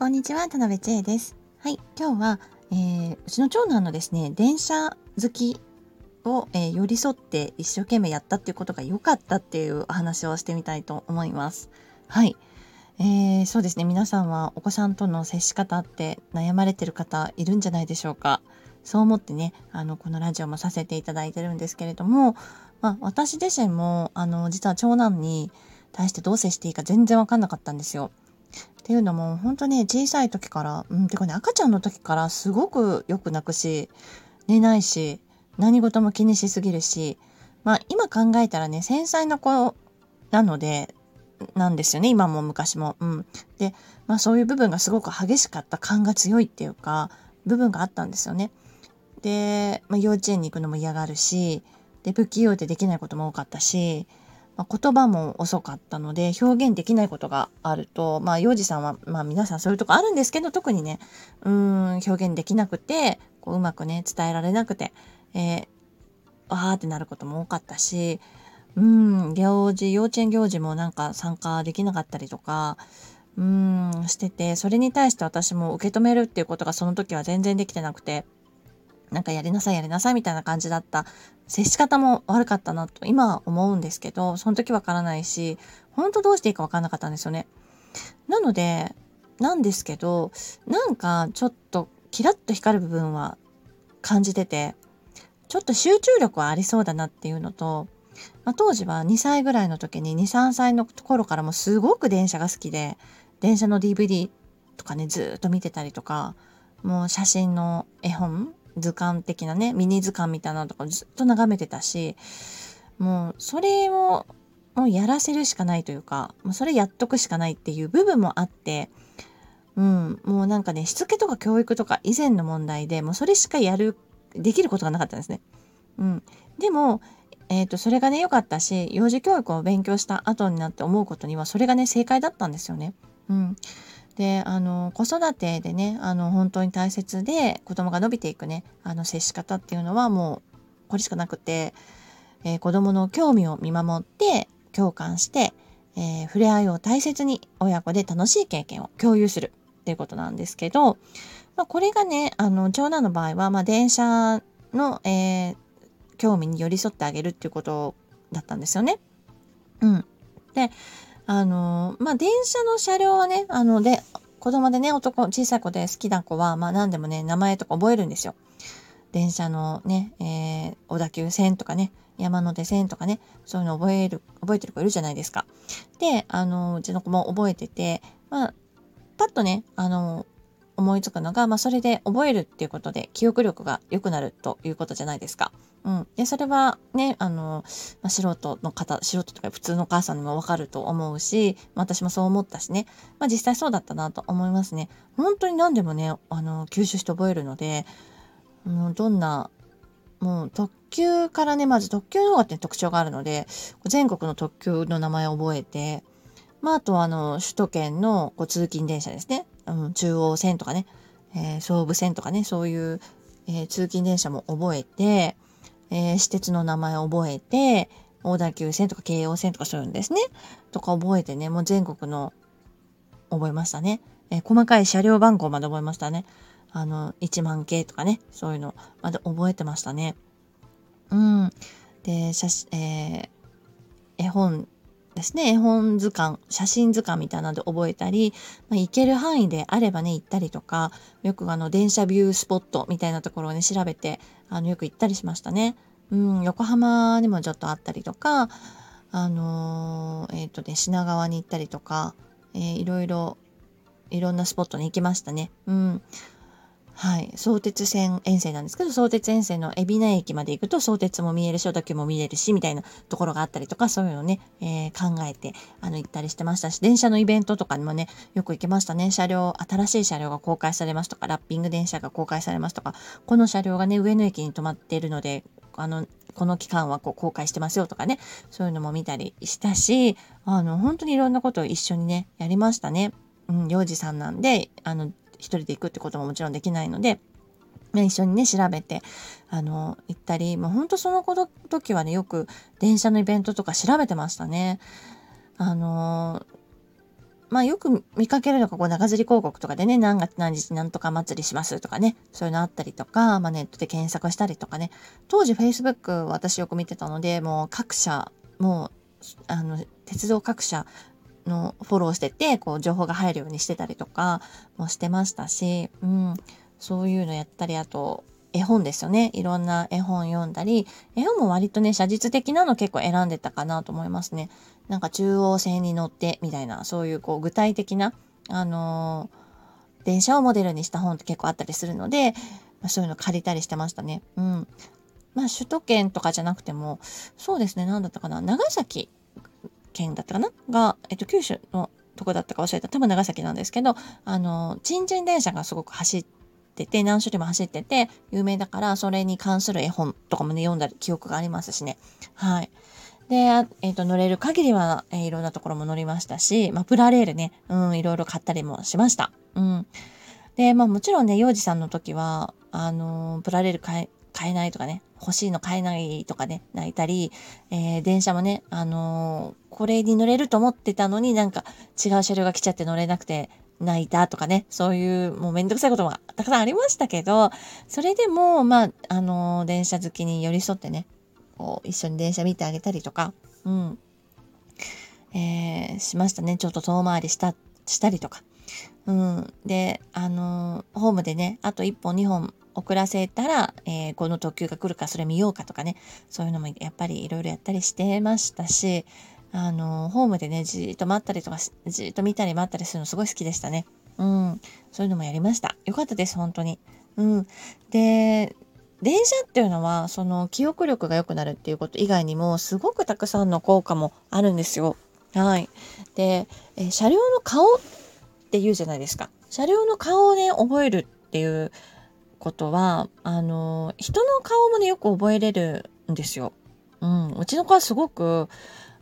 こんにちは、田辺千恵です。はい、今日は、えー、うちの長男のですね、電車好きを、えー、寄り添って一生懸命やったっていうことが良かったっていうお話をしてみたいと思います。はい。えー、そうですね、皆さんはお子さんとの接し方って悩まれてる方いるんじゃないでしょうか。そう思ってね、あの、このラジオもさせていただいてるんですけれども、まあ、私自身も、あの、実は長男に対してどう接していいか全然わかんなかったんですよ。っていうのも本当ね小さい時からうんてかね赤ちゃんの時からすごくよく泣くし寝ないし何事も気にしすぎるしまあ今考えたらね繊細な子なのでなんですよね今も昔も。うん、でまあそういう部分がすごく激しかった感が強いっていうか部分があったんですよね。で、まあ、幼稚園に行くのも嫌がるしで不器用でできないことも多かったしまあ、言葉も遅かったので表現できないことがあるとまあ幼児さんはまあ皆さんそういうとこあるんですけど特にねうん表現できなくてこううまくね伝えられなくて、えー、わーってなることも多かったしうん行事幼稚園行事もなんか参加できなかったりとかうんしててそれに対して私も受け止めるっていうことがその時は全然できてなくてなんかやりなさいやりなさいみたいな感じだった接し方も悪かったなと今は思うんですけどその時わからないし本当どうしていいかわかんなかったんですよね。なのでなんですけどなんかちょっとキラッと光る部分は感じててちょっと集中力はありそうだなっていうのと、まあ、当時は2歳ぐらいの時に23歳の頃からもすごく電車が好きで電車の DVD とかねずっと見てたりとかもう写真の絵本図鑑的なねミニ図鑑みたいなのとかずっと眺めてたしもうそれをもうやらせるしかないというかもうそれやっとくしかないっていう部分もあってうん、もうなんかねしつけとか教育とか以前の問題でもうそれしかやるできることがなかったんですね。うん、でも、えーと、それがね良かったし幼児教育を勉強した後になって思うことにはそれがね正解だったんですよね。うん、であの子育てでねあの本当に大切で子供が伸びていくねあの接し方っていうのはもうこれしかなくて、えー、子供の興味を見守って共感して、えー、触れ合いを大切に親子で楽しい経験を共有するっていうことなんですけど、まあ、これがねあの長男の場合は、まあ、電車の、えー、興味に寄り添ってあげるっていうことだったんですよね。うん、であの、まあ、電車の車両はね、あの、で、子供でね、男、小さい子で好きな子は、まあ、何でもね、名前とか覚えるんですよ。電車のね、えー、小田急線とかね、山手線とかね、そういうの覚える、覚えてる子いるじゃないですか。で、あの、うちの子も覚えてて、まあ、パッとね、あの、思いつくのが、まあ、それで覚えるっていうことで記憶力が良くなるということじゃないですか。うん、でそれはねあの、まあ、素人の方素人とか普通のお母さんにもわかると思うし、まあ、私もそう思ったしね、まあ、実際そうだったなと思いますね。本当に何でもねあの吸収して覚えるので、もうどんなもう特急からねまず特急の方が、ね、特徴があるので全国の特急の名前を覚えて、まあ、あとはあの首都圏のこう通勤電車ですね、うん、中央線とかね、えー、総武線とかねそういう、えー、通勤電車も覚えて。えー、私鉄の名前を覚えて、小田急線とか京王線とかそういうんですね。とか覚えてね、もう全国の覚えましたね。えー、細かい車両番号まで覚えましたね。あの、1万系とかね、そういうのまで覚えてましたね。うん。で、写、えー、絵本ですね絵本図鑑写真図鑑みたいなので覚えたり、まあ、行ける範囲であればね行ったりとかよくあの電車ビュースポットみたいなところをね調べてあのよく行ったりしましたね。うん、横浜にもちょっとあったりとかあのー、えっ、ー、とね品川に行ったりとか、えー、いろいろいろんなスポットに行きましたね。うん。はい、相鉄線沿線なんですけど相鉄沿線の海老名駅まで行くと相鉄も見えるし小田急も見えるしみたいなところがあったりとかそういうのね、えー、考えてあの行ったりしてましたし電車のイベントとかにもねよく行きましたね車両新しい車両が公開されますとかラッピング電車が公開されますとかこの車両がね上野駅に止まっているのであのこの期間はこう公開してますよとかねそういうのも見たりしたしあの本当にいろんなことを一緒にねやりましたね。うん、幼児さんなんであの一人で行くってことももちろんできないので、一緒にね調べてあの行ったりもうほんとその時はねよく電車のイベントとか調べてましたね。あのまあよく見かけるのがこう長釣り広告とかでね、何月何日何とか祭りしますとかね、そういうのあったりとか、まあネットで検索したりとかね、当時 Facebook 私よく見てたので、もう各社、もう、あの、鉄道各社のフォローしてて、こう情報が入るようにしてたりとかもしてましたし、うん、そういうのやったり、あと、絵本ですよね。いろんな絵本読んだり、絵本も割とね、写実的なの結構選んでたかなと思いますね。なんか中央線に乗ってみたいな、そういうこう具体的な、あのー、電車をモデルにした本って結構あったりするので、まあ、そういうの借りたりしてましたね。うん。まあ首都圏とかじゃなくても、そうですね、何だったかな、長崎県だったかな？が、えっと、九州のとこだったか忘れた。多分長崎なんですけど、あの、ちんちん電車がすごく走ってて、何種類も走ってて、有名だから、それに関する絵本とかもね、読んだ記憶がありますしね。はい。で、えっ、ー、と、乗れる限りは、えー、いろんなところも乗りましたし、まあ、プラレールね、うん、いろいろ買ったりもしました。うん。で、まあ、もちろんね、幼児さんの時は、あの、プラレール買え、買えないとかね、欲しいの買えないとかね、泣いたり、えー、電車もね、あのー、これに乗れると思ってたのになんか違う車両が来ちゃって乗れなくて泣いたとかね、そういうもうめんどくさいこともたくさんありましたけど、それでも、まあ、あのー、電車好きに寄り添ってね、こう一緒に電車見てあげたりとか、うん、えー、しましたね。ちょっと遠回りした、したりとか。うん。で、あの、ホームでね、あと1本2本遅らせたら、えー、この特急が来るかそれ見ようかとかね、そういうのもやっぱりいろいろやったりしてましたし、あの、ホームでね、じーっと待ったりとか、じーっと見たり待ったりするのすごい好きでしたね。うん。そういうのもやりました。よかったです、本当に。うん。で、電車っていうのはその記憶力が良くなるっていうこと以外にもすごくたくさんの効果もあるんですよ。はい。で、え車両の顔って言うじゃないですか。車両の顔をね、覚えるっていうことは、あの、人の顔もね、よく覚えれるんですよ。うん。うちの子はすごく、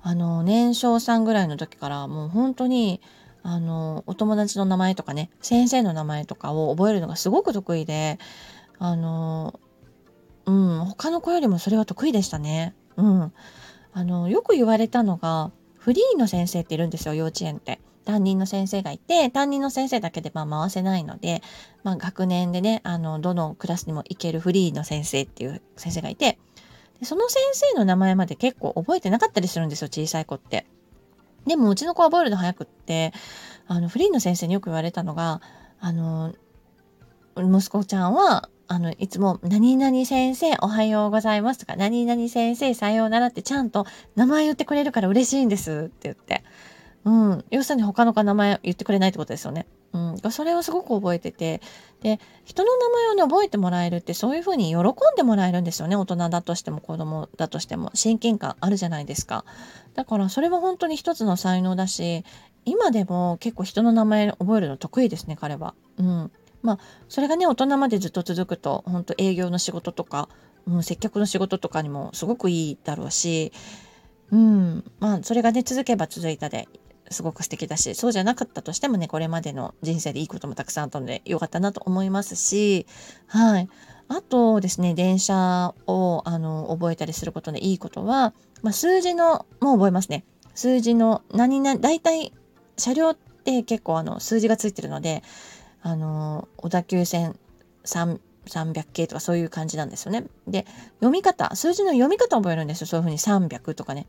あの、年少さんぐらいの時からもう本当に、あの、お友達の名前とかね、先生の名前とかを覚えるのがすごく得意で、あの、うん、他の子よりもそれは得意でしたね。うん。あの、よく言われたのが、フリーの先生っているんですよ、幼稚園って。担任の先生がいて、担任の先生だけでまあ回せないので、まあ学年でね、あの、どのクラスにも行けるフリーの先生っていう先生がいて、でその先生の名前まで結構覚えてなかったりするんですよ、小さい子って。でもうちの子は覚えるの早くって、あの、フリーの先生によく言われたのが、あの、息子ちゃんはあの、いつも、何々先生おはようございますとか、何々先生さようならってちゃんと名前言ってくれるから嬉しいんですって言って。うん。要するに他の子名前言ってくれないってことですよね。うん。それをすごく覚えてて。で、人の名前をね、覚えてもらえるってそういうふうに喜んでもらえるんですよね。大人だとしても子供だとしても。親近感あるじゃないですか。だからそれは本当に一つの才能だし、今でも結構人の名前覚えるの得意ですね、彼は。うん。まあそれがね大人までずっと続くと本当営業の仕事とか、うん、接客の仕事とかにもすごくいいだろうし、うん、まあそれがね続けば続いたですごく素敵だしそうじゃなかったとしてもねこれまでの人生でいいこともたくさんあったのでよかったなと思いますしはいあとですね電車をあの覚えたりすることでいいことは、まあ、数字のもう覚えますね数字の何々大体車両って結構あの数字がついてるのであの小田急線300系とかそういう感じなんですよね。で、読み方、数字の読み方覚えるんですよ。そういうふうに300とかね、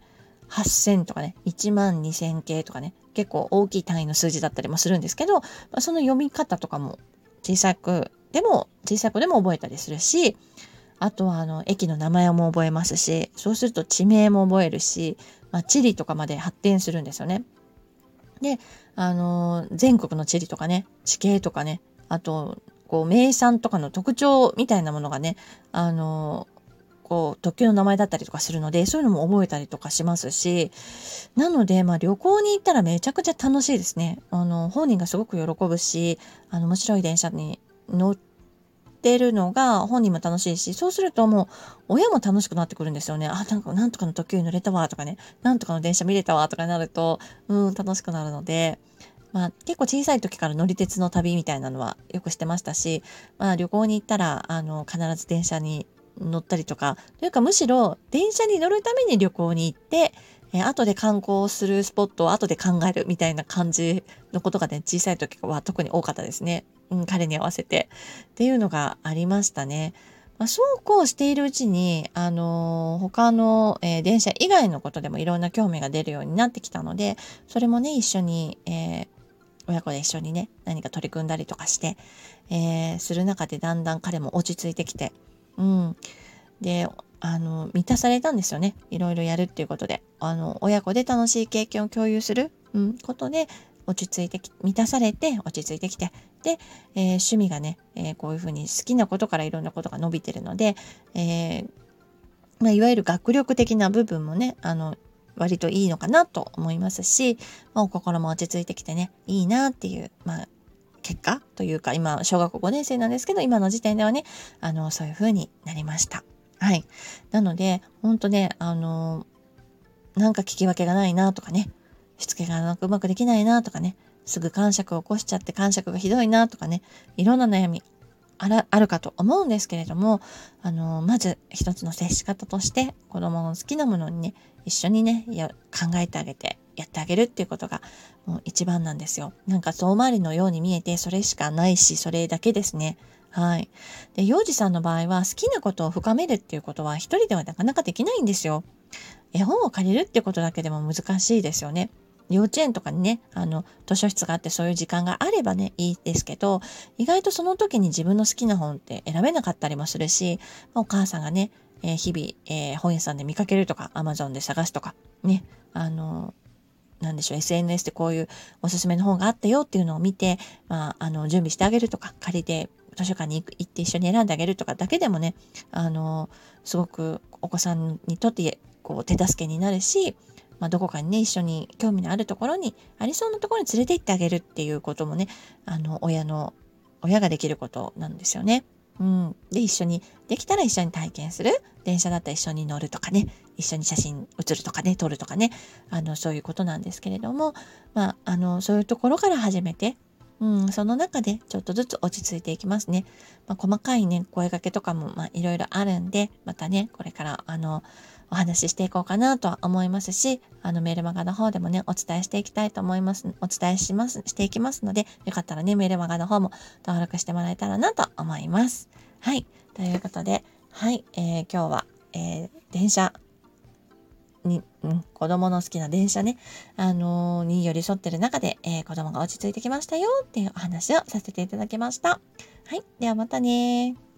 8000とかね、1万2000系とかね、結構大きい単位の数字だったりもするんですけど、まあ、その読み方とかも小さくでも、小さい子でも覚えたりするし、あとはあの、駅の名前も覚えますし、そうすると地名も覚えるし、まあ、地理とかまで発展するんですよね。で、あの、全国の地理とかね、地形とかね、あと、こう、名産とかの特徴みたいなものがね、あの、こう、特急の名前だったりとかするので、そういうのも覚えたりとかしますし、なので、まあ、旅行に行ったらめちゃくちゃ楽しいですね。あの、本人がすごく喜ぶし、あの、面白い電車に乗って、るのが本人も楽しいし、そうするともう親も楽しくなってくるんですよね。あ、なんかなんとかの特急に乗れたわとかね、なんとかの電車見れたわとかなると、うん、楽しくなるので、まあ結構小さい時から乗り鉄の旅みたいなのはよくしてましたし、まあ旅行に行ったら、あの、必ず電車に乗ったりとか、というかむしろ電車に乗るために旅行に行って、えー、後で観光するスポットを後で考えるみたいな感じのことがね、小さい時は特に多かったですね。うん、彼に合わせて。っていうのがありましたね。まあ、そうこうしているうちに、あのー、他の、えー、電車以外のことでもいろんな興味が出るようになってきたので、それもね、一緒に、えー、親子で一緒にね、何か取り組んだりとかして、えー、する中でだんだん彼も落ち着いてきて、うん。で、あの、満たされたんですよね。いろいろやるっていうことで。あの、親子で楽しい経験を共有する、うん、ことで、落ち着いて、満たされて落ち着いてきて、で、えー、趣味がね、えー、こういうふうに好きなことからいろんなことが伸びてるので、えー、まあ、いわゆる学力的な部分もね、あの、割といいのかなと思いますし、まあ、お心も落ち着いてきてね、いいなっていう、まあ、結果というか、今、小学校5年生なんですけど、今の時点ではね、あの、そういう風になりました。はい。なので、ほんとね、あの、なんか聞き分けがないなとかね、しつけがうまくできないなとかね、すぐ感触を起こしちゃって感触がひどいなとかね、いろんな悩みあらあるかと思うんですけれども、あの、まず一つの接し方として、子供の好きなものにね、一緒にね、考えてあげて、やってあげるっていうことがもう一番なんですよ。なんか遠回りのように見えて、それしかないし、それだけですね。はい。で、幼児さんの場合は好きなことを深めるっていうことは一人ではなかなかできないんですよ。絵本を借りるってことだけでも難しいですよね。幼稚園とかにね、あの、図書室があってそういう時間があればね、いいですけど、意外とその時に自分の好きな本って選べなかったりもするし、お母さんがね、えー、日々、えー、本屋さんで見かけるとか、アマゾンで探すとか、ね、あの、なんでしょう、SNS でこういうおすすめの本があったよっていうのを見て、まあ、あの、準備してあげるとか、借りて図書館に行って一緒に選んであげるとかだけでもね、あの、すごくお子さんにとって、こう、手助けになるし、まあ、どこかにね、一緒に興味のあるところに、ありそうなところに連れて行ってあげるっていうこともね、あの、親の、親ができることなんですよね。うん。で、一緒に、できたら一緒に体験する。電車だったら一緒に乗るとかね、一緒に写真写るとかね、撮るとかね、あの、そういうことなんですけれども、まあ、あの、そういうところから始めて、うん、その中でちょっとずつ落ち着いていきますね。まあ、細かいね、声掛けとかも、いろいろあるんで、またね、これから、あの、お話ししていこうかなとは思いますし、あのメールマガの方でもね、お伝えしていきたいと思います、お伝えします、していきますので、よかったらね、メールマガの方も登録してもらえたらなと思います。はい。ということで、はい、えー、今日は、えー、電車に、うん、子供の好きな電車ね、あのー、に寄り添ってる中で、えー、子供が落ち着いてきましたよっていうお話をさせていただきました。はい。ではまたね